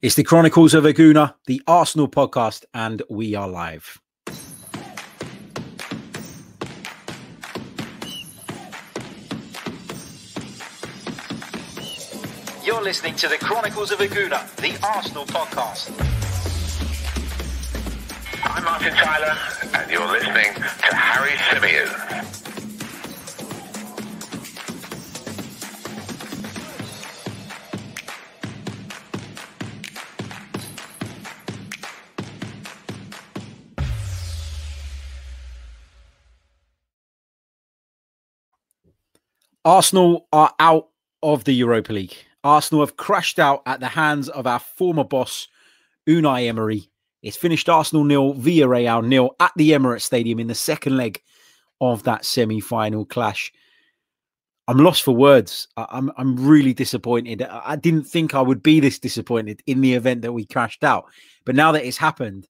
It's the Chronicles of a Gooner, the Arsenal podcast, and we are live. You're listening to the Chronicles of a Gooner, the Arsenal podcast. I'm Martin Tyler, and you're listening to Harry Symeou. Arsenal are out of the Europa League. Arsenal have crashed out at the hands of our former boss, Unai Emery. It's finished Arsenal nil, Villarreal nil at the Emirates Stadium in the second leg of that semi-final clash. I'm lost for words. I'm I'm really disappointed. I didn't think I would be this disappointed in the event that we crashed out, but now that it's happened,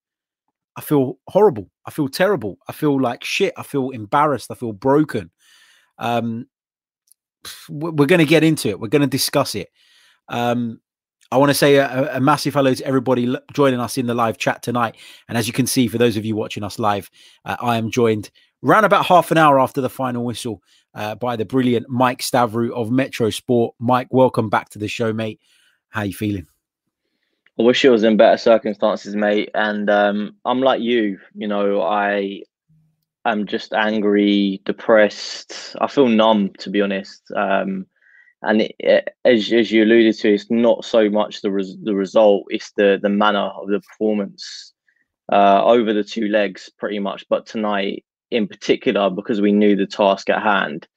I feel horrible. I feel terrible. I feel like shit. I feel embarrassed. I feel broken. Um, we're going to get into it. We're going to discuss it. Um, I want to say a, a, massive hello to everybody joining us in the live chat tonight. And as you can see, for those of you watching us live, uh, I am joined around about half an hour after the final whistle uh, by the brilliant Mike Stavrou of Metro Sport. Mike, welcome back to the show, mate. How you feeling? I wish it was in better circumstances, mate. And um, I'm like you, you know, I I'm just angry, depressed. I feel numb, to be honest. Um, and it, it, as as you alluded to, it's not so much the res- the result; it's the the manner of the performance uh, over the two legs, pretty much. But tonight, in particular, because we knew the task at hand,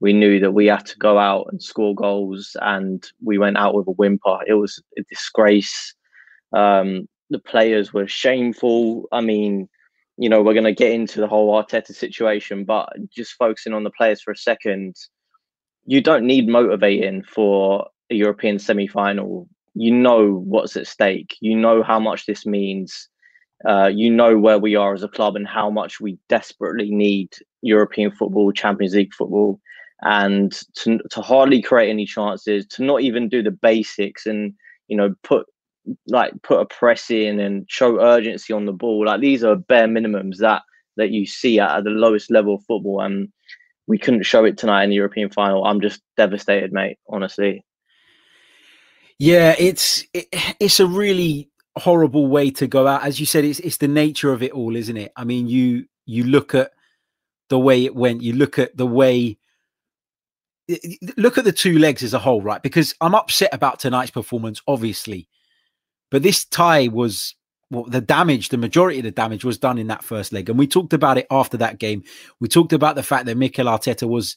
we knew that we had to go out and score goals, and we went out with a whimper. It was a disgrace. Um, the players were shameful. I mean, you know, we're going to get into the whole Arteta situation, but just focusing on the players for a second, you don't need motivating for a European semi final. You know what's at stake, you know how much this means, uh, you know where we are as a club and how much we desperately need European football, Champions League football. And to, to hardly create any chances, to not even do the basics and you know put like put a press in and show urgency on the ball. Like these are bare minimums that that you see at, at the lowest level of football, and we couldn't show it tonight in the European final. I'm just devastated, mate. Honestly. Yeah, it's it, it's a really horrible way to go out. As you said, it's it's the nature of it all, isn't it? I mean, you you look at the way it went. You look at the way look at the two legs as a whole, right? Because I'm upset about tonight's performance, obviously. But this tie was well, the damage, the majority of the damage was done in that first leg. And we talked about it after that game. We talked about the fact that Mikel Arteta was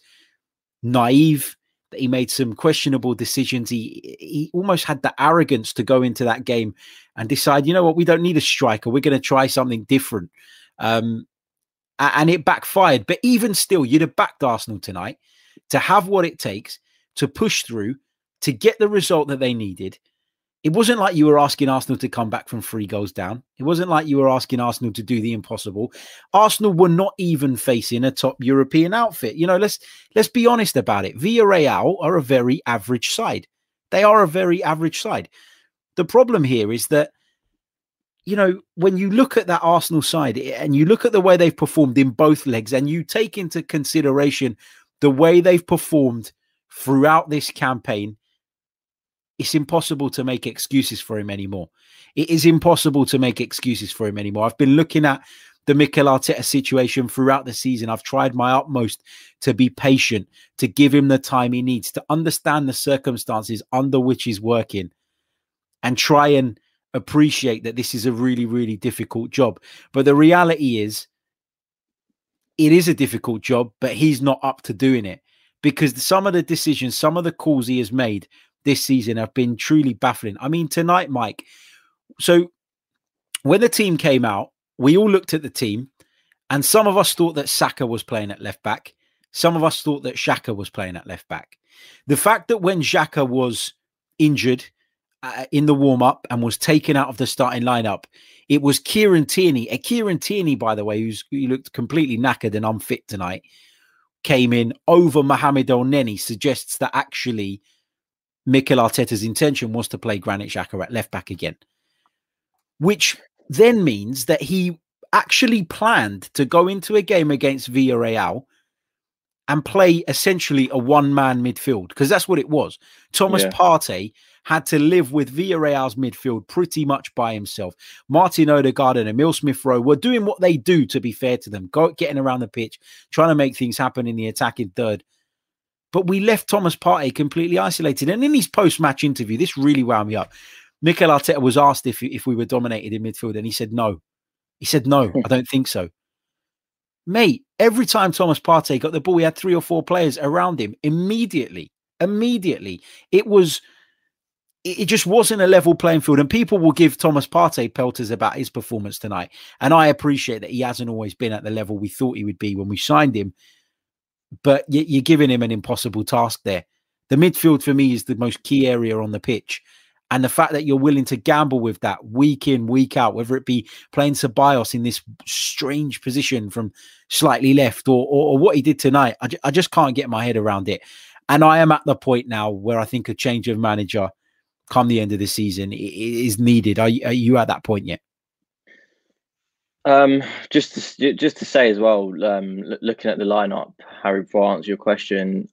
naive, that he made some questionable decisions. He he almost had the arrogance to go into that game and decide, you know what, we don't need a striker. We're going to try something different. Um, and it backfired. But even still, you'd have backed Arsenal tonight to have what it takes to push through, to get the result that they needed it wasn't like you were asking Arsenal to come back from three goals down. It wasn't like you were asking Arsenal to do the impossible. Arsenal were not even facing a top European outfit. You know, let's let's be honest about it. Villarreal are a very average side. They are a very average side. The problem here is that you know, when you look at that Arsenal side eh, and you look at the way they've performed in both legs and you take into consideration the way they've performed throughout this campaign it's impossible to make excuses for him anymore. It is impossible to make excuses for him anymore. I've been looking at the Mikel Arteta situation throughout the season. I've tried my utmost to be patient, to give him the time he needs, to understand the circumstances under which he's working, and try and appreciate that this is a really, really difficult job. But the reality is, it is a difficult job, but he's not up to doing it because some of the decisions, some of the calls he has made this season have been truly baffling. I mean, tonight, Mike. So when the team came out, we all looked at the team, and some of us thought that Saka was playing at left back. Some of us thought that Xhaka was playing at left back. The fact that when Xhaka was injured uh, in the warm up and was taken out of the starting lineup, it was Kieran Tierney. A Kieran Tierney, by the way, who's who looked completely knackered and unfit tonight, came in over Mohamed Elneny, suggests that actually Mikel Arteta's intention was to play Granit Xhaka at left back again, which then means that he actually planned to go into a game against Villarreal and play essentially a one man midfield because that's what it was. Thomas yeah. Partey had to live with Villarreal's midfield pretty much by himself. Martin Odegaard and Emil Smith Rowe were doing what they do, to be fair to them, go, getting around the pitch, trying to make things happen in the attacking third. But we left Thomas Partey completely isolated. And in his post match interview, this really wound me up. Mikel Arteta was asked if, if we were dominated in midfield, and he said no. He said, no, hmm. I don't think so. Mate, every time Thomas Partey got the ball, he had three or four players around him immediately. Immediately. It was it just wasn't a level playing field. And people will give Thomas Partey pelters about his performance tonight. And I appreciate that he hasn't always been at the level we thought he would be when we signed him. But you're giving him an impossible task there. The midfield for me is the most key area on the pitch. And the fact that you're willing to gamble with that week in, week out, whether it be playing Ceballos in this strange position from slightly left or, or, or what he did tonight, I, I just can't get my head around it. And I am at the point now where I think a change of manager come the end of the season is needed. Are are you at that point yet? Um, just to, just to say as well, um, looking at the lineup, Harry, before I answer your question,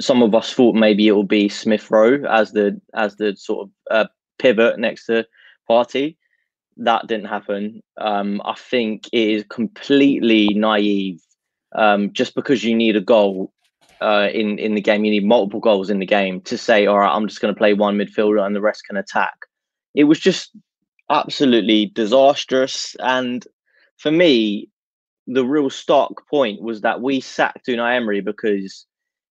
some of us thought maybe it will be Smith Rowe as the as the sort of uh, pivot next to Partey. That didn't happen. Um, I think it is completely naive. Um, just because you need a goal uh, in in the game, you need multiple goals in the game to say, all right, I'm just going to play one midfielder and the rest can attack. It was just absolutely disastrous. And for me, the real stock point was that we sacked Unai Emery because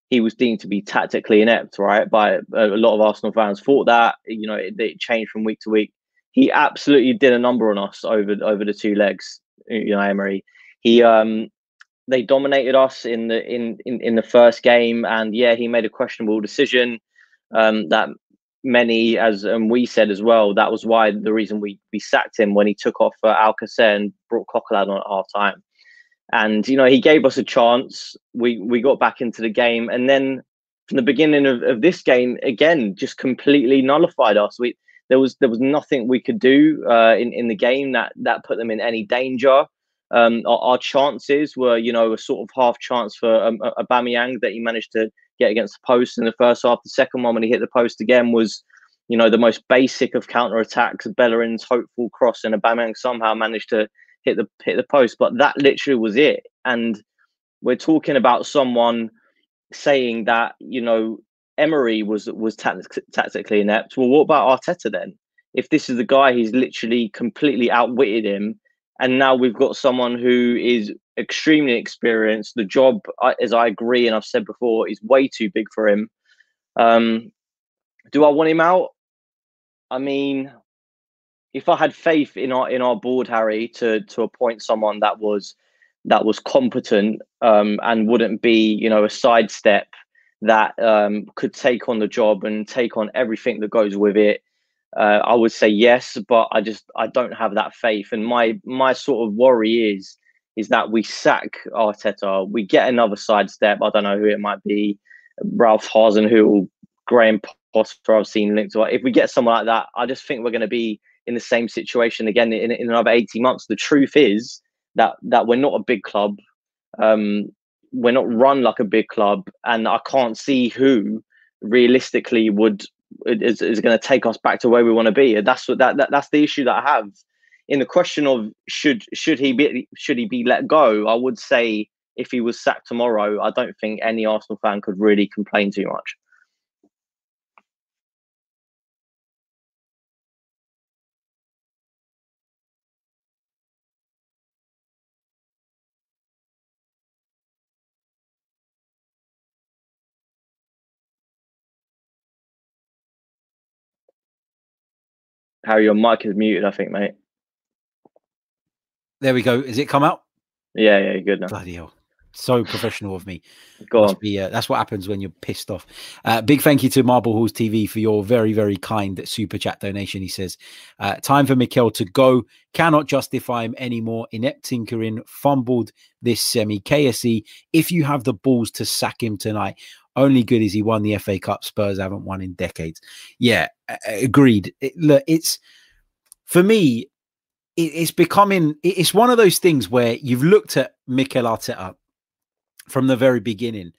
he was deemed to be tactically inept, right? By a lot of Arsenal fans thought that you know it, it changed from week to week. He absolutely did a number on us over over the two legs. Know, Emery. He um they dominated us in the in, in in the first game, and yeah, he made a questionable decision um, that many, as and we said as well, that was why the reason we we sacked him when he took off uh, Alcacer and brought Coquelin on at half time. And you know, he gave us a chance. We we got back into the game, and then from the beginning of, of this game, again, just completely nullified us. We there was there was nothing we could do uh, in in the game that that put them in any danger. Um, our, our, chances were, you know, a sort of half chance for um, that he managed to get against the post in the first half. The second one, when he hit the post again, was, you know, the most basic of counter attacks. Bellerin's hopeful cross, and Aubameyang somehow managed to hit the hit the post. But that literally was it. And we're talking about someone saying that, you know, Emery was was tactically inept. Well, what about Arteta then? If this is the guy he's literally completely outwitted him and now we've got someone who is extremely experienced. The job, as I agree, and I've said before, is way too big for him. Um, do I want him out? I mean, if I had faith in our in our board, Harry, to to appoint someone that was that was competent um, and wouldn't be, you know, a sidestep that um, could take on the job and take on everything that goes with it uh, I would say yes, but I just I don't have that faith. And my my sort of worry is is that we sack Arteta, we get another sidestep. I don't know who it might be, Ralph Hasenhüttl, Graham Potter. I've seen linked to. If we get someone like that, I just think we're going to be in the same situation again in, in another eighteen months. The truth is that that we're not a big club. Um, we're not run like a big club, and I can't see who realistically would is, is going to take us back to where we want to be. And that's what that, that that's the issue that I have in the question of should should he be should he be let go. I would say if he was sacked tomorrow, I don't think any Arsenal fan could really complain too much. Harry, your mic is muted, I think, mate. There we go. Is it come out? Yeah, yeah, good now. Bloody hell. So professional of me. Go Must on. Be, uh, that's what happens when you're pissed off. Uh, big thank you to Marble Halls TV for your very, very kind super chat donation. He says, uh, Time for Mikel to go. Cannot justify him anymore. Inept tinkering, fumbled this semi. KSE, if you have the balls to sack him tonight, Only good is he won the FA Cup. Spurs haven't won in decades. Yeah, agreed. It, look, it's for me. It, it's becoming. It's one of those things where you've looked at Mikel Arteta from the very beginning,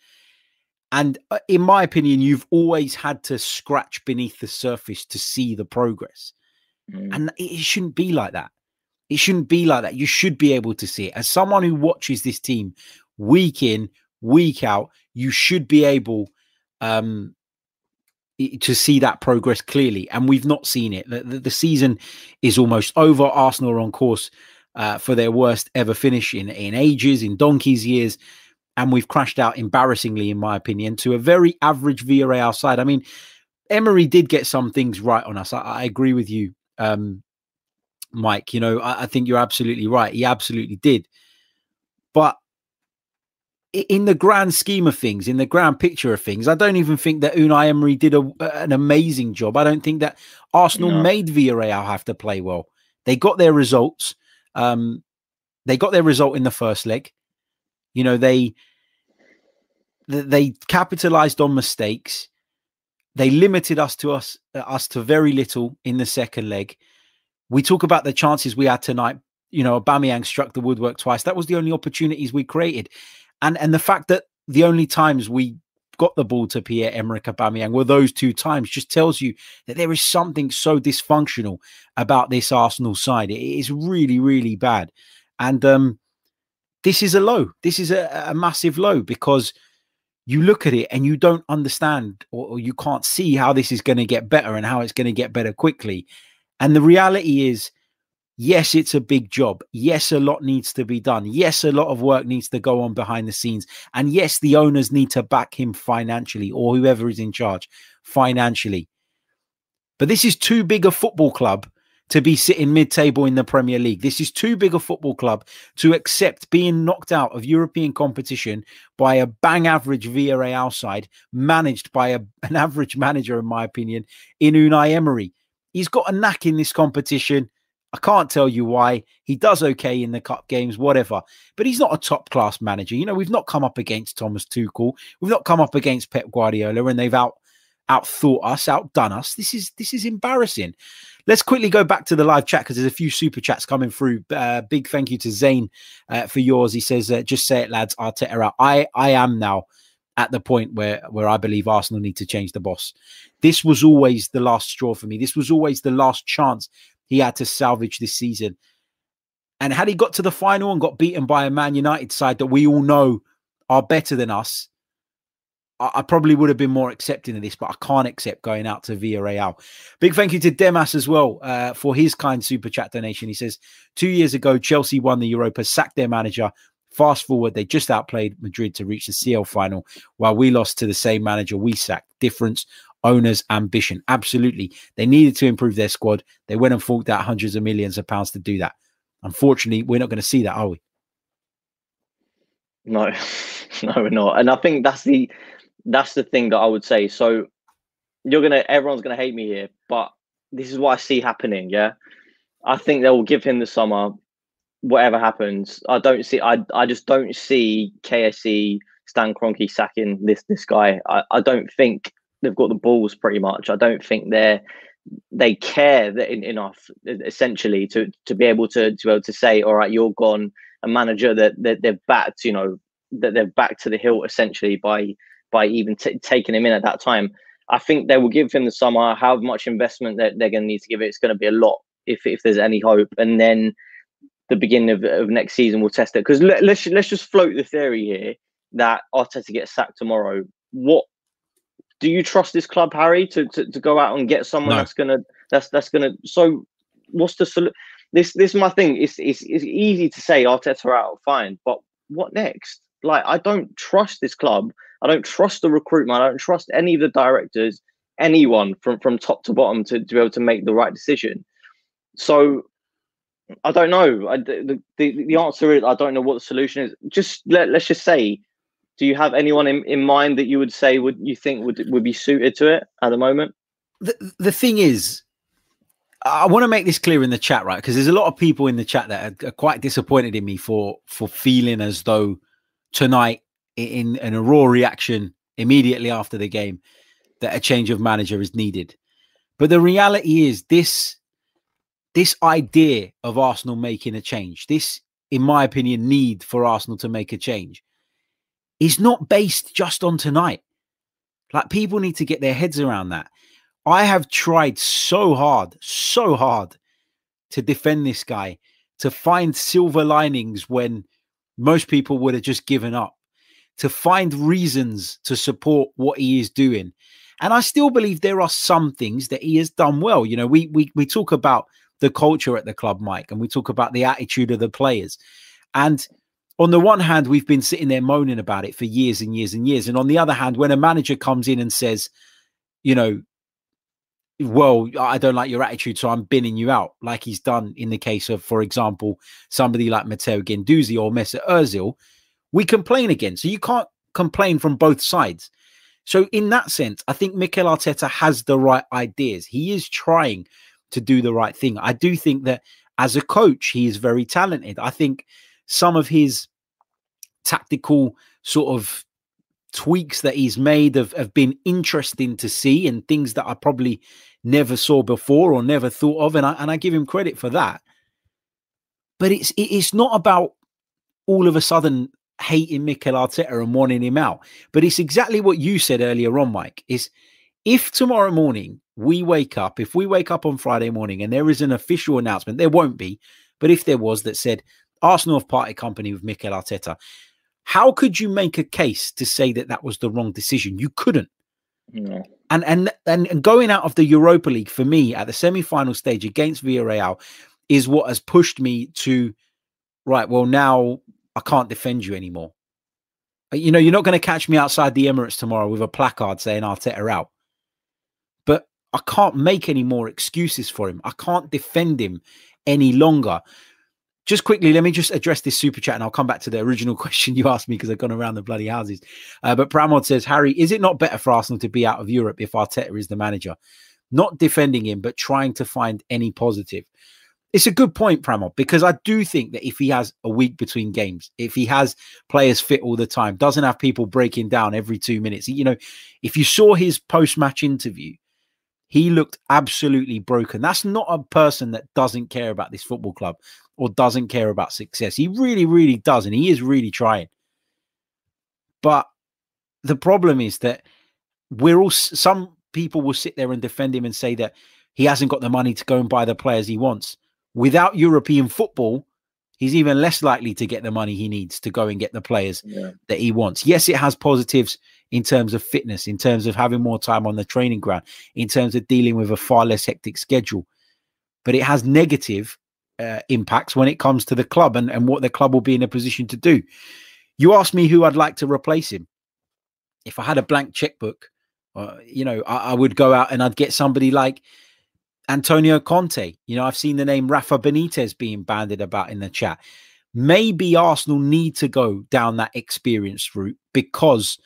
and uh, in my opinion, you've always had to scratch beneath the surface to see the progress, mm. and it shouldn't be like that. It shouldn't be like that. You should be able to see it. As someone who watches this team week in, week out, you should be able um, to see that progress clearly. And we've not seen it. The, the, the season is almost over. Arsenal are on course uh, for their worst ever finish in, in ages, in donkey's years. And we've crashed out embarrassingly, in my opinion, to a very average Villarreal side. I mean, Emery did get some things right on us. I, I agree with you, um, Mike. You know, I, I think you're absolutely right. He absolutely did. But in the grand scheme of things, in the grand picture of things, I don't even think that Unai Emery did a, an amazing job. I don't think that Arsenal no. made Villarreal have to play well. They got their results. Um, they got their result in the first leg. You know, they they capitalized on mistakes. They limited us to us uh, us to very little in the second leg. We talk about the chances we had tonight. You know, Aubameyang struck the woodwork twice. That was the only opportunities we created and and the fact that the only times we got the ball to Pierre Emerick Aubameyang were those two times just tells you that there is something so dysfunctional about this Arsenal side. It is really, really bad, and um, this is a low. This is a, a massive low because you look at it and you don't understand or, or you can't see how this is going to get better and how it's going to get better quickly. And the reality is Yes, it's a big job. Yes, a lot needs to be done. Yes, a lot of work needs to go on behind the scenes. And yes, the owners need to back him financially or whoever is in charge financially. But this is too big a football club to be sitting mid table in the Premier League. This is too big a football club to accept being knocked out of European competition by a bang average Villarreal side managed by a, an average manager, in my opinion, in Unai Emery. He's got a knack in this competition. I can't tell you why. He does okay in the cup games, whatever. But he's not a top class manager. You know, we've not come up against Thomas Tuchel. We've not come up against Pep Guardiola, and they've out outthought us, outdone us. This is this is embarrassing. Let's quickly go back to the live chat because there's a few super chats coming through. Uh, big thank you to Zane uh, for yours. He says, uh, "Just say it, lads. Arteta out. I I am now." At the point where where I believe Arsenal need to change the boss. This was always the last straw for me. This was always the last chance he had to salvage this season. And had he got to the final and got beaten by a Man United side that we all know are better than us, I, I probably would have been more accepting of this, but I can't accept going out to Villarreal. Big thank you to Demas as well uh, for his kind super chat donation. He says, two years ago, Chelsea won the Europa, sacked their manager. Fast forward, they just outplayed Madrid to reach the CL final, while we lost to the same manager we sacked. Difference owner's ambition. Absolutely. They needed to improve their squad. They went and forked out hundreds of millions of pounds to do that. Unfortunately, we're not going to see that, are we? No, no, we're not. And I think that's the that's the thing that I would say. So you're gonna everyone's gonna hate me here, but this is what I see happening, yeah. I think they will give him the summer, whatever happens. I don't see I I just don't see KSE Stan Kroenke sacking this this guy. I, I don't think they've got the balls pretty much. I don't think they're they care that in, enough essentially to to be able to to be able to say, all right, you're gone. A manager that, that they've backed, you know, that they've backed to the hilt essentially by by even t- taking him in at that time. I think they will give him the summer. How much investment that they're going to need to give it? It's going to be a lot if if there's any hope. And then the beginning of, of next season we'll test it because let, let's let's just float the theory here that Arteta gets sacked tomorrow. What do you trust this club, Harry, to, to, to go out and get someone no. that's gonna that's that's gonna so what's the solution? This this is my thing. It's, it's it's easy to say Arteta out, fine, but what next? Like I don't trust this club. I don't trust the recruitment. I don't trust any of the directors, anyone from from top to bottom to, to be able to make the right decision. So I don't know. I, the, the the answer is I don't know what the solution is. Just let let's just say do you have anyone in, in mind that you would say would you think would would be suited to it at the moment? The the thing is, I want to make this clear in the chat, right? Because there's a lot of people in the chat that are, are, quite disappointed in me for for feeling as though tonight, in, in a raw reaction immediately after the game that a change of manager is needed. But the reality is this this idea of Arsenal making a change, this, in my opinion, need for Arsenal to make a change is not based just on tonight. Like people need to get their heads around that. I have tried so hard, so hard to defend this guy, to find silver linings when most people would have just given up, to find reasons to support what he is doing. And I still believe there are some things that he has done well. You know, we we we talk about the culture at the club, Mike, and we talk about the attitude of the players. And on the one hand, we've been sitting there moaning about it for years and years and years. And on the other hand, when a manager comes in and says, you know, well, I don't like your attitude, so I'm binning you out, like he's done in the case of, for example, somebody like Matteo Guendouzi or Mesut Ozil, we complain again. So you can't complain from both sides. So in that sense, I think Mikel Arteta has the right ideas. He is trying to do the right thing. I do think that as a coach, he is very talented. I think some of his tactical sort of tweaks that he's made have, have been interesting to see and things that I probably never saw before or never thought of. And I, and I give him credit for that. But it's it's not about all of a sudden hating Mikel Arteta and wanting him out. But it's exactly what you said earlier on, Mike. Is if tomorrow morning we wake up, if we wake up on Friday morning and there is an official announcement, there won't be, but if there was that said Arsenal have parted company with Mikel Arteta, how could you make a case to say that that was the wrong decision? You couldn't. No. And, and and going out of the Europa League for me at the semi-final stage against Villarreal is what has pushed me to right. Well, now I can't defend you anymore. Uh, you know, you're not going to catch me outside the Emirates tomorrow with a placard saying Arteta out. But I can't make any more excuses for him. I can't defend him any longer just quickly, let me just address this super chat and I'll come back to the original question you asked me because I've gone around the bloody houses. Uh, but Pramod says, Harry, is it not better for Arsenal to be out of Europe if Arteta is the manager? Not defending him, but trying to find any positive. It's a good point, Pramod, because I do think that if he has a week between games, if he has players fit all the time, doesn't have people breaking down every two minutes, you know, if you saw his post match interview, he looked absolutely broken. That's not a person that doesn't care about this football club or doesn't care about success. He really, really does, and he is really trying. But the problem is that we're all some people will sit there and defend him and say that he hasn't got the money to go and buy the players he wants. Without European football, he's even less likely to get the money he needs to go and get the players yeah. that he wants. Yes, it has positives in terms of fitness, in terms of having more time on the training ground, in terms of dealing with a far less hectic schedule. But it has negative uh, impacts when it comes to the club and, and what the club will be in a position to do. You asked me who I'd like to replace him. If I had a blank checkbook, uh, you know, I, I, would go out and I'd get somebody like Antonio Conte. You know, I've seen the name Rafa Benitez being banded about in the chat. Maybe Arsenal need to go down that experience route because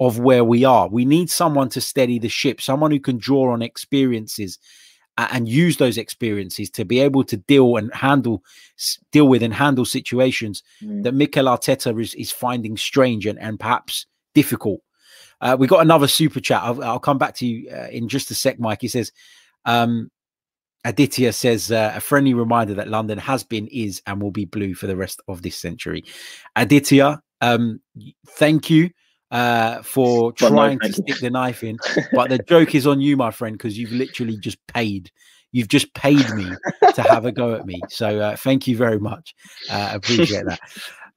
of where we are. We need someone to steady the ship, someone who can draw on experiences and use those experiences to be able to deal and handle deal with and handle situations mm. that Mikel Arteta is, is finding strange and, and perhaps difficult. Uh, we got another super chat. I'll, I'll come back to you uh, in just a sec, Mike. He says, um, Aditya says, uh, a friendly reminder that London has been, is, and will be blue for the rest of this century. Aditya, um, thank you uh, for trying no, to stick the knife in. But the joke is on you, my friend, because you've literally just paid. You've just paid me to have a go at me. So uh, thank you very much. Uh, appreciate that.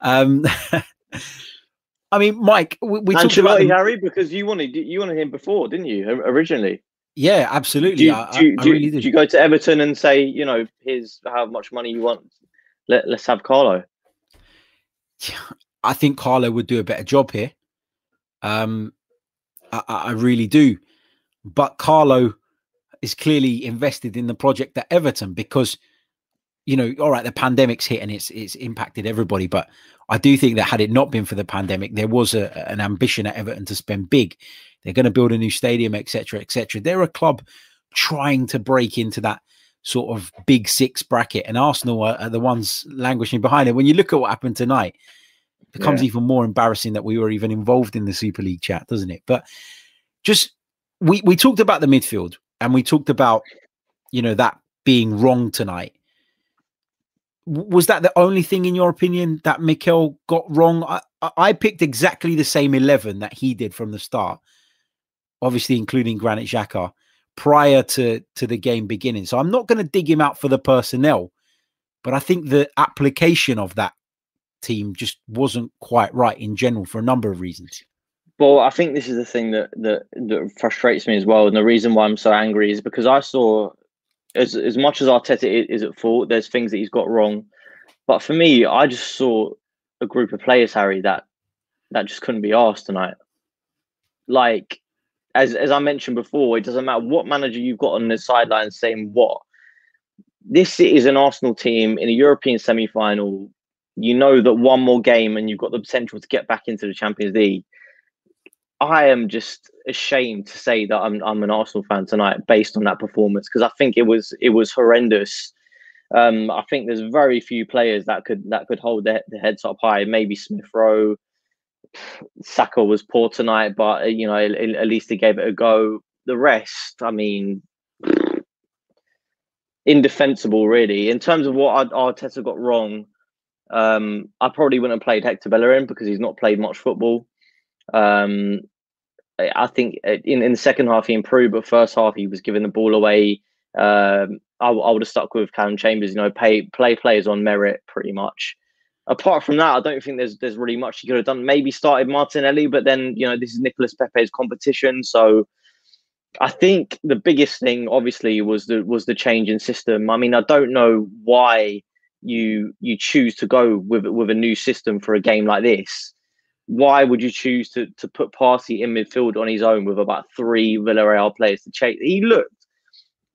Um, I mean, Mike, we, we talked about the... Harry because you wanted you wanted him before, didn't you? Originally. Yeah, absolutely. Do you, I, do, you, I, I really do. do you go to Everton and say, you know, here's how much money you want? Let, let's have Carlo. I think Carlo would do a better job here. Um, I, I really do. But Carlo is clearly invested in the project at Everton because, you know, all right, the pandemic's hit and it's it's impacted everybody. But I do think that had it not been for the pandemic, there was a, an ambition at Everton to spend big. They're going to build a new stadium, etc., etc. They're a club trying to break into that sort of big six bracket, and Arsenal are, are the ones languishing behind it. When you look at what happened tonight, becomes Yeah. even more embarrassing that we were even involved in the Super League chat, doesn't it? But just we we talked about the midfield and we talked about you know that being wrong tonight. Was that the only thing, in your opinion, that Mikel got wrong? I, I- picked exactly the same eleven that he did from the start, obviously including Granit Xhaka prior to to the game beginning. So I'm not going to dig him out for the personnel, but I think the application of that team just wasn't quite right in general for a number of reasons. Well, I think this is the thing that, that that frustrates me as well, and the reason why I'm so angry is because I saw, as as much as Arteta is at fault, there's things that he's got wrong, but for me, I just saw a group of players, Harry, that that just couldn't be asked tonight. Like, as as I mentioned before, it doesn't matter what manager you've got on the sideline saying what. This is an Arsenal team in a European semi-final. You know that one more game, and you've got the potential to get back into the Champions League. I am just ashamed to say that I'm I'm an Arsenal fan tonight based on that performance because I think it was it was horrendous. Um, I think there's very few players that could that could hold their, their heads up high. Maybe Smith Rowe, Saka was poor tonight, but uh, you know at, at least he gave it a go. The rest, I mean, indefensible really. In terms of what Ar- Arteta got wrong, um, I probably wouldn't have played Hector Bellerin because he's not played much football. Um, I think uh, in, in the second half he improved, but first half he was giving the ball away. Um, I, I would have stuck with Callum Chambers. You know, pay play players on merit pretty much. Apart from that, I don't think there's there's really much he could have done. Maybe started Martinelli, but then you know this is Nicolas Pepe's competition, so I think the biggest thing, obviously, was the was the change in system. I mean, I don't know why you you choose to go with with a new system for a game like this. Why would you choose to to put Partey in midfield on his own with about three Villarreal players to chase? He looked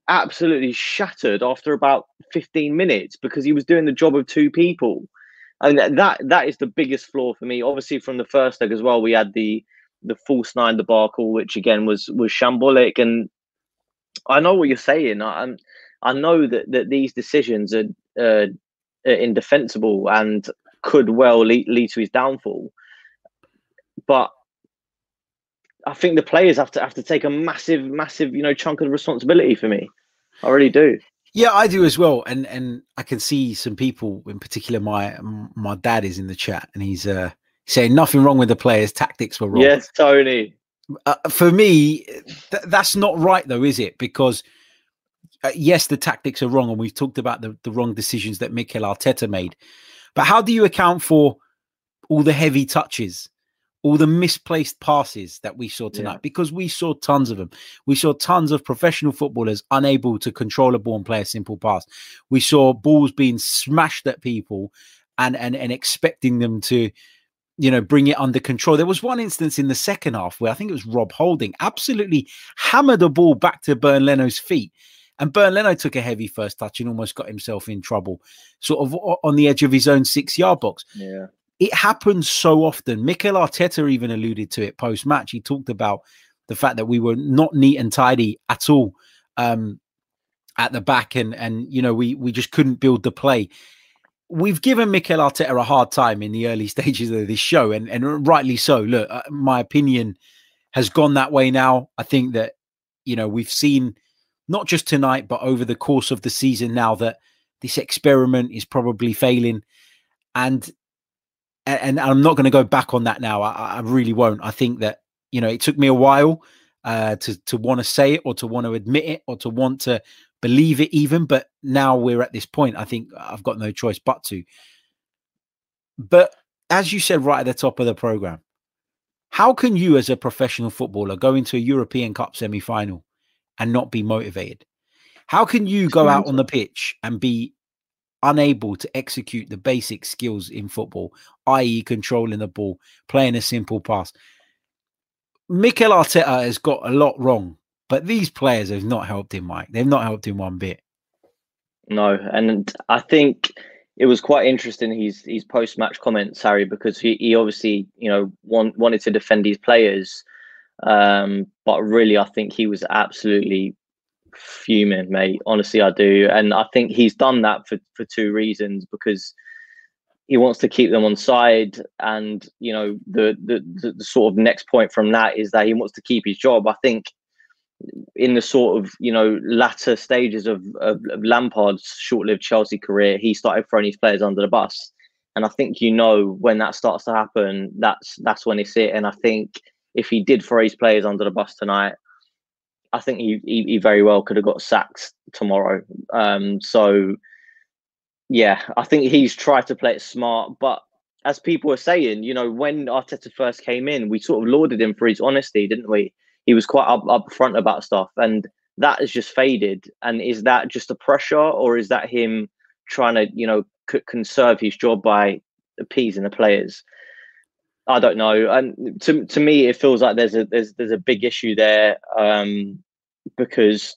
absolutely shattered after about 15 minutes because he was doing the job of two people. And that- that is the biggest flaw for me. Obviously, from the first leg as well, we had the the false nine debacle, which again was was shambolic. And I know what you're saying. I I know that that these decisions are, uh, are indefensible and could well lead, lead to his downfall. But I think the players have to have to take a massive, massive, you know, chunk of responsibility for me. I really do. Yeah, I do as well, and and I can see some people, in particular, my my dad is in the chat, and he's uh saying nothing wrong with the players' tactics were wrong. Yes, Tony. uh, for me, th- that's not right, though, is it? Because uh, yes, the tactics are wrong, and we've talked about the, the wrong decisions that Mikel Arteta made. But how do you account for all the heavy touches, all the misplaced passes that we saw tonight? Yeah. Because we saw tons of them. We saw tons of professional footballers unable to control a ball and play a simple pass. We saw balls being smashed at people, and and and expecting them to you know, bring it under control. There was one instance in the second half where I think it was Rob Holding absolutely hammered a ball back to Bernd Leno's feet. And Bernd Leno took a heavy first touch and almost got himself in trouble, sort of on the edge of his own six yard box. Yeah. It happens so often. Mikel Arteta even alluded to it post match. He talked about the fact that we were not neat and tidy at all um, at the back, and and you know we we just couldn't build the play we've given Mikel Arteta a hard time in the early stages of this show, and, and rightly so. Look, uh, my opinion has gone that way now. I think that, you know, we've seen not just tonight, but over the course of the season now that this experiment is probably failing. And and I'm not going to go back on that now. I, I really won't. I think that, you know, it took me a while uh, to to want to say it or to want to admit it or to want to believe it even but now we're at this point i think i've got no choice but to but as you said right at the top of the program how can you as a professional footballer go into a european cup semi-final and not be motivated how can you go out on the pitch and be unable to execute the basic skills in football i.e controlling the ball playing a simple pass Mikel Arteta has got a lot wrong but these players have not helped him, Mike. They've not helped him one bit. No, and I think it was quite interesting his his post match comments, Harry, because he, he obviously you know want, wanted to defend his players, um, but really I think he was absolutely fuming, mate. Honestly, I do, and I think he's done that for for two reasons because he wants to keep them on side, and you know the, the the the sort of next point from that is that he wants to keep his job. I think in the sort of you know latter stages of, of, of Lampard's short-lived Chelsea career, he started throwing his players under the bus, and I think you know when that starts to happen, that's that's when it's it. And I think if he did throw his players under the bus tonight, I think he he, he very well could have got sacked tomorrow. Um, so yeah, I think he's tried to play it smart, but as people were saying, you know, when Arteta first came in, we sort of lauded him for his honesty, didn't we? He was quite up upfront about stuff, and that has just faded. And is that just a pressure, or is that him trying to, you know, c- conserve his job by appeasing the players? I don't know. And to to me, it feels like there's a there's there's a big issue there um, because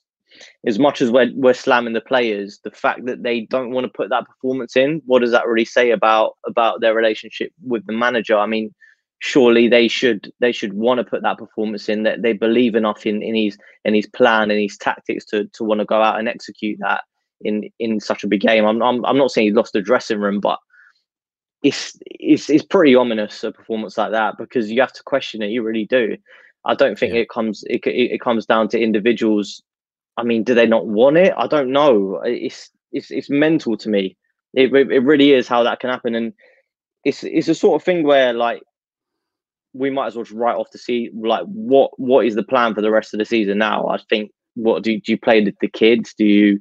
as much as we're, we're slamming the players, the fact that they don't want to put that performance in, what does that really say about about their relationship with the manager? I mean, surely they should they should want to put that performance in. That they believe enough in in his in his plan and his tactics to to want to go out and execute that in in such a big game. I'm I'm, I'm not saying he lost the dressing room, but it's it's it's pretty ominous a performance like that because you have to question it. You really do. I don't think yeah. it comes it, it, comes down to individuals I mean, do they not want it? I don't know. It's it's it's mental to me. It it really is how that can happen, and it's it's a sort of thing where like we might as well just write off to see like what what is the plan for the rest of the season now? I think what do, do you play the, the kids? Do you?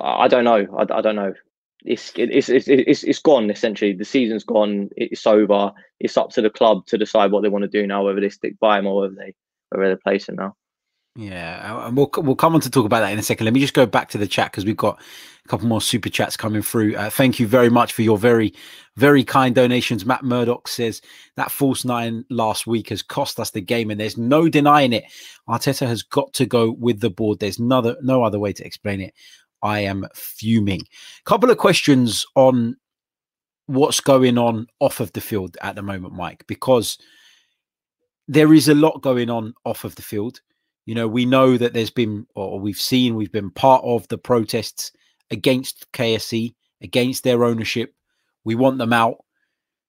I don't know. I, I don't know. It's, it's it's it's it's gone essentially. The season's gone. It's over. It's up to the club to decide what they want to do now, whether they stick by him or whether they whether they place him now. Yeah, and we'll we'll come on to talk about that in a second. Let me just go back to the chat because we've got a couple more super chats coming through. Uh, thank you very much for your very very kind donations. Matt Murdoch says that false nine last week has cost us the game, and there's no denying it. Arteta has got to go with the board. There's no no other way to explain it. I am fuming. Couple of questions on what's going on off of the field at the moment, Mike, because there is a lot going on off of the field you know, we know that there's been, or we've seen, we've been part of the protests against KSE, against their ownership. We want them out.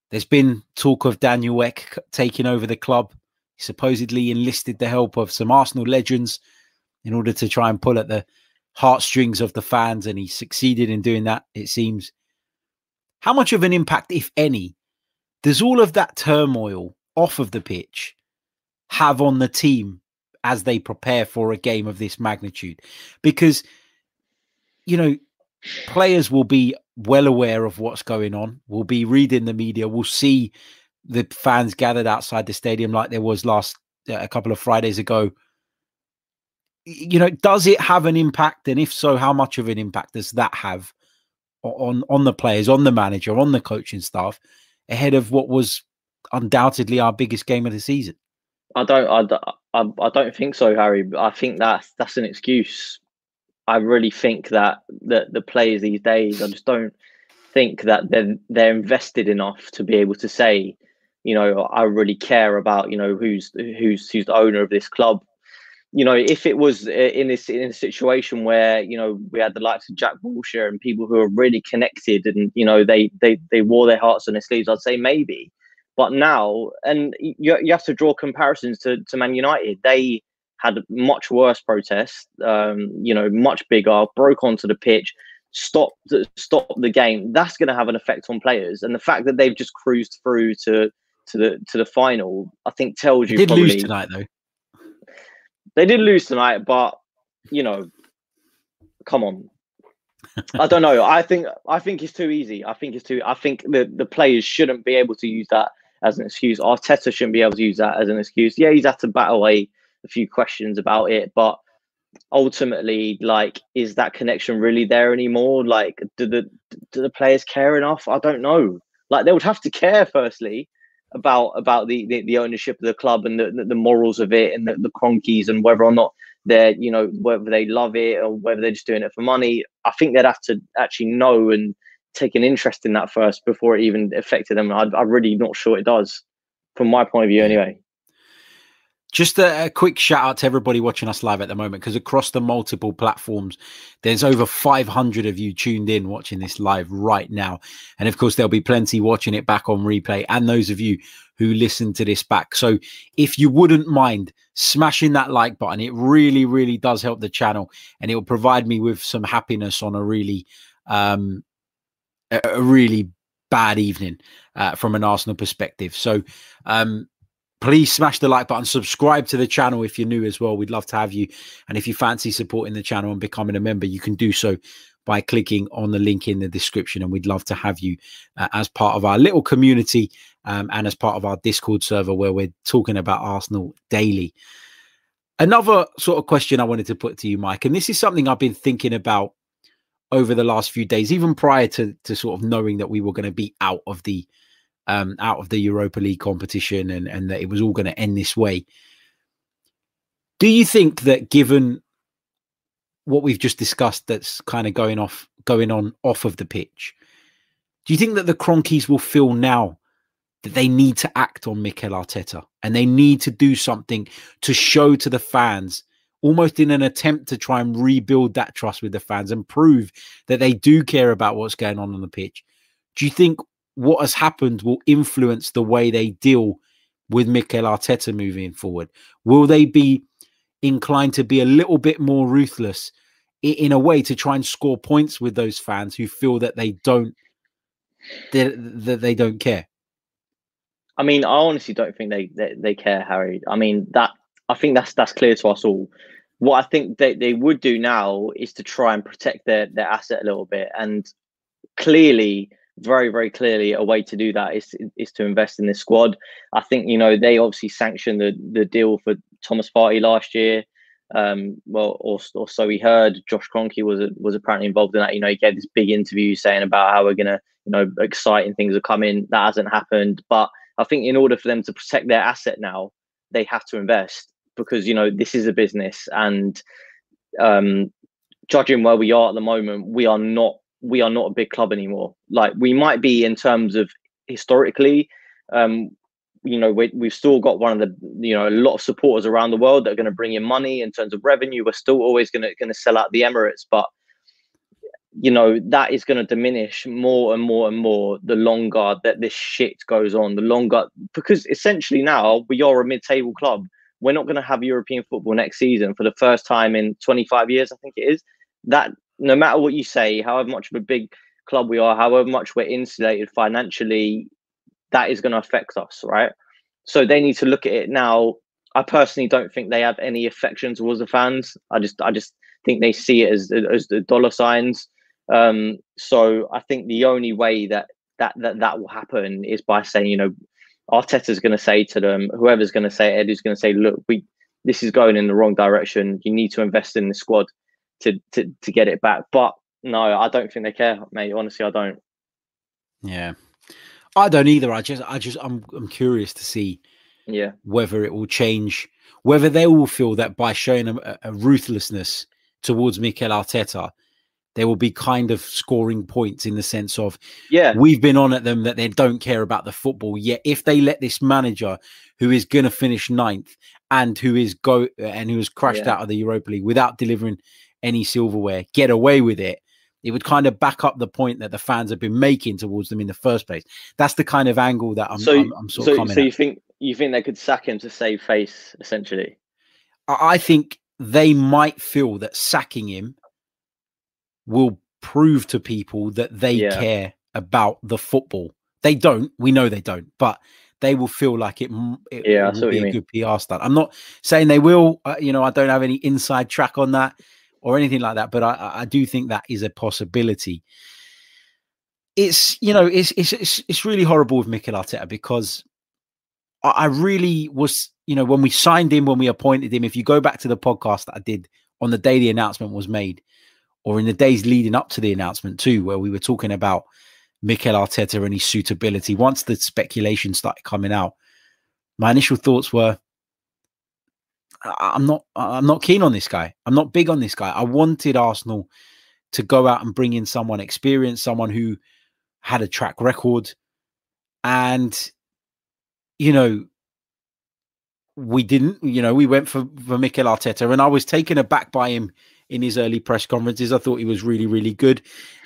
There's been talk of Daniel Ek taking over the club. He supposedly enlisted the help of some Arsenal legends in order to try and pull at the heartstrings of the fans, and he succeeded in doing that, it seems. How much of an impact, if any, does all of that turmoil off of the pitch have on the team as they prepare for a game of this magnitude because you know players will be well aware of what's going on will be reading the media will see the fans gathered outside the stadium like there was last uh, a couple of fridays ago you know does it have an impact and if so how much of an impact does that have on on the players on the manager on the coaching staff ahead of what was undoubtedly our biggest game of the season I don't. I, I, I don't think so, Harry. I think that's that's an excuse. I really think that that the players these days, I just don't think that they're they're invested enough to be able to say, you know, I really care about you know who's who's who's the owner of this club. You know, if it was in this in a situation where you know we had the likes of Jack Wilshere and people who are really connected and you know they they they wore their hearts on their sleeves, I'd say maybe. But now, and you, you have to draw comparisons to, to Man United. They had much worse protests, um, you know, much bigger, broke onto the pitch, stopped stopped the game. That's going to have an effect on players, and the fact that they've just cruised through to to the to the final, I think tells you. They did probably, lose tonight, though. They did lose tonight, but you know, come on. I don't know. I think I think it's too easy. I think it's too. I think the the players shouldn't be able to use that as an excuse. Arteta shouldn't be able to use that as an excuse. Yeah, he's had to battle a, a few questions about it, but ultimately, like, is that connection really there anymore? Like, do the do the players care enough? I don't know. Like, they would have to care firstly about about the, the, the ownership of the club and the, the morals of it and the, the and whether or not they're you know whether they love it or whether they're just doing it for money. I think they'd have to actually know and take an interest in that first before it even affected them. I'm really not sure it does, from my point of view, anyway. Just a, a, quick shout out to everybody watching us live at the moment because across the multiple platforms, there's over 500 of you tuned in watching this live right now. And of course, there'll be plenty watching it back on replay and those of you who listen to this back. So if you wouldn't mind smashing that like button, it really, really does help the channel and it will provide me with some happiness on a really, um, a, a really bad evening uh, from an Arsenal perspective. So, um, please smash the like button subscribe to the channel if you're new as well. We'd love to have you. And if you fancy supporting the channel and becoming a member you can do so by clicking on the link in the description and we'd love to have you uh, as part of our little community um, and as part of our discord server where we're talking about arsenal daily. Another sort of question i wanted to put to you mike and this is something i've been thinking about over the last few days even prior to, to sort of knowing that we were going to be out of the um, out of the Europa League competition and, and that it was all going to end this way. Do you think that given what we've just discussed that's kind of going off going on off of the pitch, do you think that the Kroenkes will feel now that they need to act on Mikel Arteta and they need to do something to show to the fans, almost in an attempt to try and rebuild that trust with the fans and prove that they do care about what's going on on the pitch? Do you think what has happened will influence the way they deal with Mikel Arteta moving forward? Will they be inclined to be a little bit more ruthless in a way to try and score points with those fans who feel that they don't that they, don't care? I mean, I honestly don't think they, they, they care, Harry. I mean that I think that's that's clear to us all. What I think they, they would do now is to try and protect their, their asset a little bit. And clearly very, very clearly a way to do that is is to invest in this squad. I think you know they obviously sanctioned the the deal for Thomas Partey last year. Um, well, or, or so we heard. Josh Kroenke was was apparently involved in that. You know, he gave this big interview saying about how we're gonna, you know, exciting things are coming. That hasn't happened, but I think in order for them to protect their asset now, they have to invest because you know this is a business, and um, judging where we are at the moment, we are not we are not a big club anymore. Like we might be in terms of historically, um, you know, we, we've still got one of the, you know, a lot of supporters around the world that are going to bring in money in terms of revenue. We're still always going to going to sell out the Emirates, but you know that is going to diminish more and more and more the longer that this shit goes on. The longer because essentially now we are a mid-table club. We're not going to have European football next season for the first time in 25 years. I think it is that no matter what you say, however much of a big club we are, however much we're insulated financially, that is going to affect us, right? So they need to look at it now. I personally don't think they have any affection towards the fans. I just, I just think they see it as as the dollar signs. Um, so I think the only way that that that that will happen is by saying, you know, Arteta's going to say to them, whoever's going to say it, Edu's going to say, look, we this is going in the wrong direction. You need to invest in the squad to to to get it back. But no, I don't think they care, mate. Honestly, I don't. Yeah, I don't either. I just, I just, I'm, I'm curious to see, yeah, whether it will change, whether they will feel that by showing a, a ruthlessness towards Mikel Arteta, they will be kind of scoring points in the sense of, yeah, we've been on at them that they don't care about the football. Yet, if they let this manager, who is going to finish ninth and who is go and who has crashed yeah. out of the Europa League without delivering any silverware, get away with it, it would kind of back up the point that the fans have been making towards them in the first place. That's the kind of angle that I'm, so, I'm, I'm sort so, of coming. So you at. think you think they could sack him to save face, essentially? I think they might feel that sacking him will prove to people that they yeah. care about the football. They don't. We know they don't, but they will feel like it. it yeah, will be a good PR stunt. I'm not saying they will. Uh, you know, I don't have any inside track on that or anything like that. But I, I do think that is a possibility. It's you know it's it's it's, it's really horrible with Mikel Arteta because I, I really was you know when we signed him when we appointed him. If you go back to the podcast that I did on the day the announcement was made, or in the days leading up to the announcement too, where we were talking about Mikel Arteta and his suitability. Once the speculation started coming out, my initial thoughts were I'm not I'm not keen on this guy. I'm not big on this guy. I wanted Arsenal to go out and bring in someone experienced, someone who had a track record. And you know, we didn't. You know, we went for for Mikel Arteta, and I was taken aback by him in his early press conferences. I thought he was really, really good,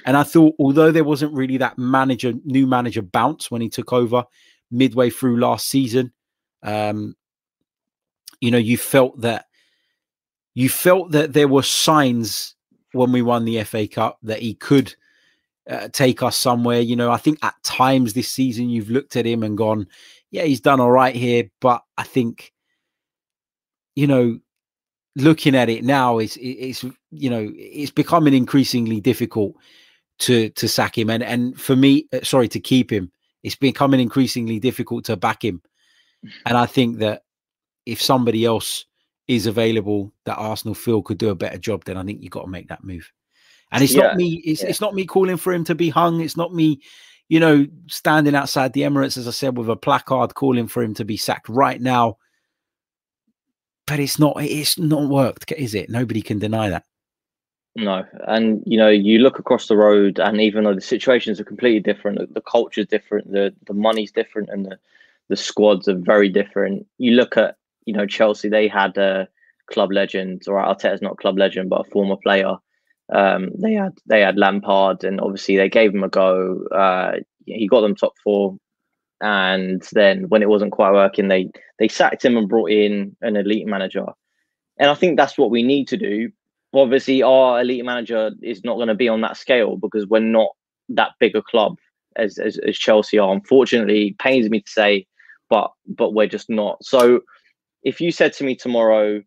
and I thought although there wasn't really that manager new manager bounce when he took over midway through last season, um, you know, you felt that you felt that there were signs when we won the FA Cup that he could uh, take us somewhere. You know, I think at times this season you've looked at him and gone, yeah, he's done all right here, but I think you know looking at it now it's it's you know it's becoming increasingly difficult to to sack him and and for me uh, sorry to keep him it's becoming increasingly difficult to back him and i think that if somebody else is available that arsenal feel could do a better job then i think you've got to make that move and it's yeah, not me it's, yeah. it's not me calling for him to be hung it's not me you know standing outside the emirates as i said with a placard calling for him to be sacked right now but it's not it's not worked, is it? Nobody can deny that. No, and you know, you look across the road, and even though the situations are completely different, the, the culture's different, the the money's different, and the the squads are very different. You look at you know Chelsea; they had a club legend, or Arteta's not a club legend, but a former player. Um, they had they had Lampard, and obviously they gave him a go. Uh, he got them top four and then when it wasn't quite working, they they sacked him and brought in an elite manager. And I think that's what we need to do. Obviously, our elite manager is not going to be on that scale because we're not that big a club as, as, as Chelsea are. Unfortunately, pains me to say, but but we're just not. So if you said to me tomorrow,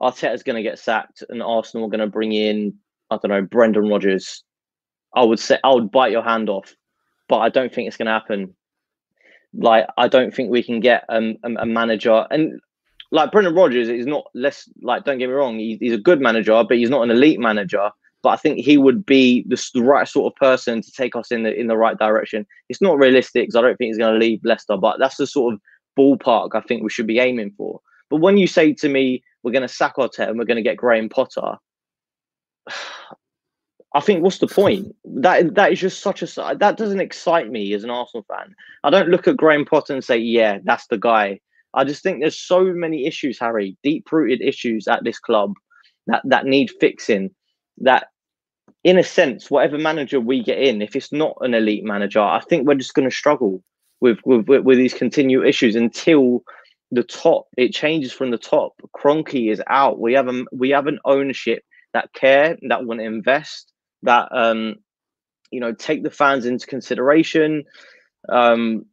Arteta's going to get sacked and Arsenal are going to bring in, I don't know, Brendan Rodgers, I would say I would bite your hand off, but I don't think it's going to happen like I don't think we can get um, a, a manager and like Brendan Rodgers is not less like don't get me wrong he's, he's a good manager but he's not an elite manager but I think he would be the, the right sort of person to take us in the in the right direction. It's not realistic because I don't think he's going to leave Leicester, but that's the sort of ballpark I think we should be aiming for. But when you say to me we're going to sack Arteta and we're going to get Graham Potter, I think what's the point? That that is just such a that doesn't excite me as an Arsenal fan. I don't look at Graham Potter and say, "Yeah, that's the guy." I just think there's so many issues, Harry, deep-rooted issues at this club that that need fixing. That, in a sense, whatever manager we get in, if it's not an elite manager, I think we're just going to struggle with, with with with these continual issues until the top it changes from the top. Kroenke is out. We have a we have an ownership that care that want to invest that um, you know take the fans into consideration. Um,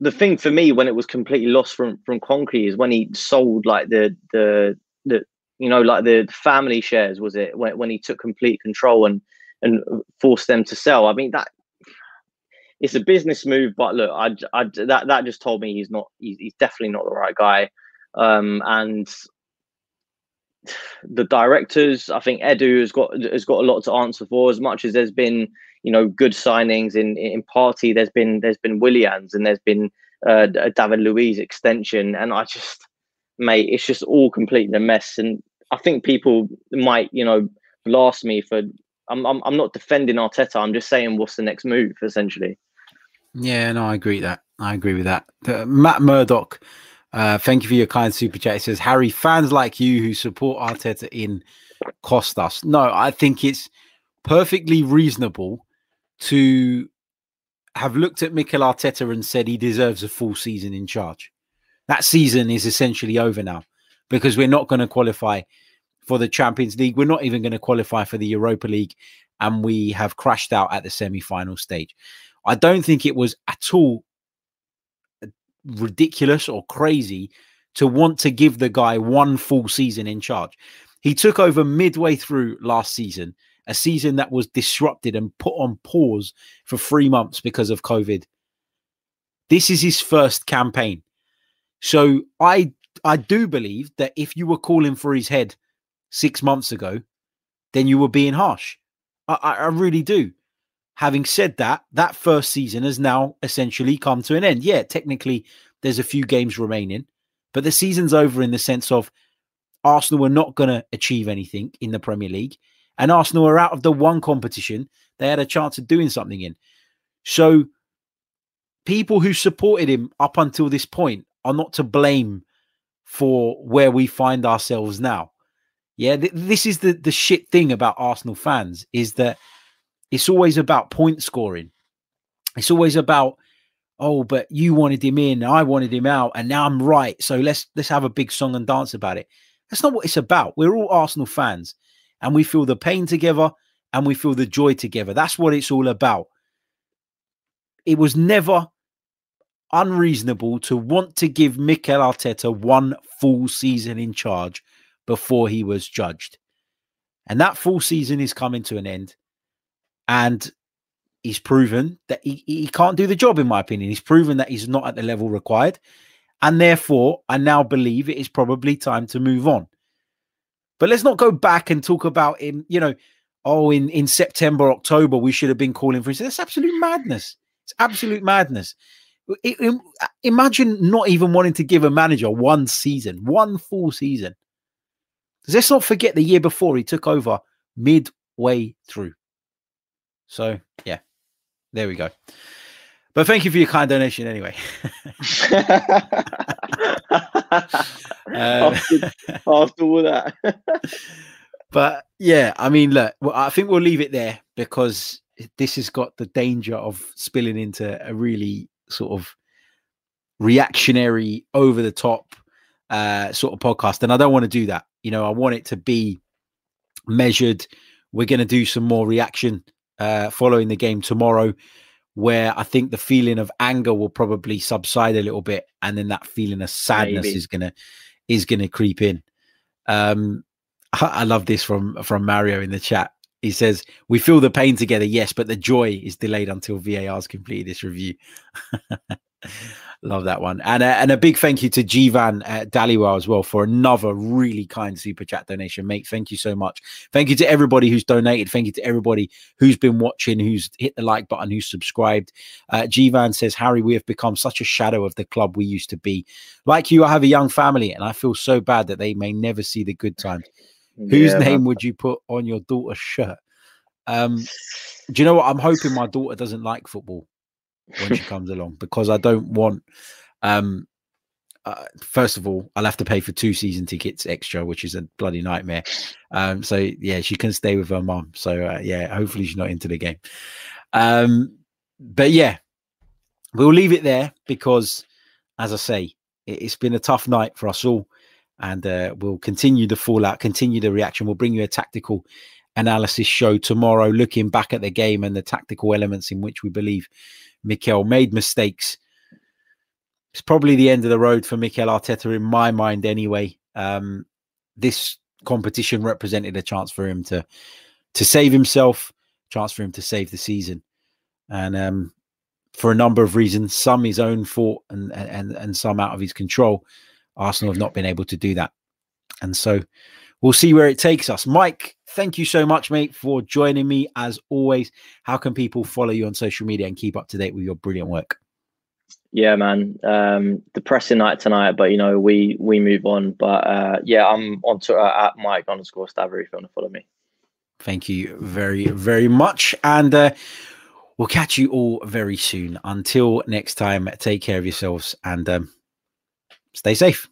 the thing for me when it was completely lost from from Kroenke is when he sold like the the the you know like the family shares was it when when he took complete control and and forced them to sell. I mean that it's a business move, but look, I, I that that just told me he's not he's, he's definitely not the right guy. Um, and the directors, I think Edu has got has got a lot to answer for. As much as there's been, you know, good signings in in Partey, there's been there's been Willian and there's been uh, a David Luiz extension, and I just, mate, it's just all completely a mess. And I think people might, you know, blast me for. I'm I'm I'm not defending Arteta. I'm just saying what's the next move, essentially. Yeah, no, I agree that. I agree with that. Uh, Matt Murdoch uh, thank you for your kind super chat. It says, Harry, fans like you who support Arteta in cost us. No, I think it's perfectly reasonable to have looked at Mikel Arteta and said he deserves a full season in charge. That season is essentially over now because we're not going to qualify for the Champions League. We're not even going to qualify for the Europa League. And we have crashed out at the semi final stage. I don't think it was at all ridiculous or crazy to want to give the guy one full season in charge. He took over midway through last season, a season that was disrupted and put on pause for three months because of COVID. This is his first campaign. So I I do believe that if you were calling for his head six months ago, then you were being harsh. I, I really do. Having said that, that first season has now essentially come to an end. Yeah, technically, there's a few games remaining, but the season's over in the sense of Arsenal were not going to achieve anything in the Premier League, and Arsenal are out of the one competition they had a chance of doing something in. So, people who supported him up until this point are not to blame for where we find ourselves now. Yeah, th- this is the the shit thing about Arsenal fans is that it's always about point scoring. It's always about oh, but you wanted him in, I wanted him out, and now I'm right. So let's let's have a big song and dance about it. That's not what it's about. We're all Arsenal fans, and we feel the pain together, and we feel the joy together. That's what it's all about. It was never unreasonable to want to give Mikel Arteta one full season in charge before he was judged. And that full season is coming to an end. And he's proven that he, he can't do the job, in my opinion. He's proven that he's not at the level required. And therefore, I now believe it is probably time to move on. But let's not go back and talk about him, you know, oh, in, in September, October, we should have been calling for him. That's absolute madness. It's absolute madness. Imagine not even wanting to give a manager one season, one full season. Let's not forget the year before he took over midway through. So, yeah, there we go. But thank you for your kind donation anyway. um, after, after all that. but yeah, I mean, look, well, I think we'll leave it there because this has got the danger of spilling into a really sort of reactionary, over the top uh, sort of podcast. And I don't want to do that. You know, I want it to be measured. We're going to do some more reaction uh, following the game tomorrow, where I think the feeling of anger will probably subside a little bit, and then that feeling of sadness Maybe. is gonna is gonna creep in. Um, I, I love this from from Mario in the chat. He says, "We feel the pain together, yes, but the joy is delayed until VAR's completed this review." Love that one. And, uh, and a big thank you to Jivan uh, Daliwa as well for another really kind super chat donation, mate. Thank you so much. Thank you to everybody who's donated. Thank you to everybody who's been watching, who's hit the like button, who's subscribed. Uh, Jivan says, Harry, we have become such a shadow of the club we used to be. Like you, I have a young family and I feel so bad that they may never see the good times. Yeah, Whose name would you put on your daughter's shirt? Um, do you know what? I'm hoping my daughter doesn't like football when she comes along because I don't want. Um, uh, first of all, I'll have to pay for two season tickets extra, which is a bloody nightmare. Um, so yeah, she can stay with her mom. So uh, yeah, hopefully she's not into the game. Um, but yeah, we'll leave it there because, as I say, it, has been a tough night for us all, and uh, we'll continue the fallout, continue the reaction. We'll bring you a tactical analysis show tomorrow, looking back at the game and the tactical elements in which we believe Mikel made mistakes. It's probably the end of the road for Mikel Arteta in my mind, anyway. Um, this competition represented a chance for him to to save himself, chance for him to save the season, and um, for a number of reasons, some his own fault and and and some out of his control. Arsenal have not been able to do that, and so we'll see where it takes us. Mike, thank you so much, mate, for joining me as always. How can people follow you on social media and keep up to date with your brilliant work? Yeah, man. Um, depressing night tonight, but you know we we move on. But uh, yeah, I'm on Twitter at Mike underscore Stavrou if you want to follow me. Thank you very very much, and uh, we'll catch you all very soon. Until next time, take care of yourselves and um, stay safe.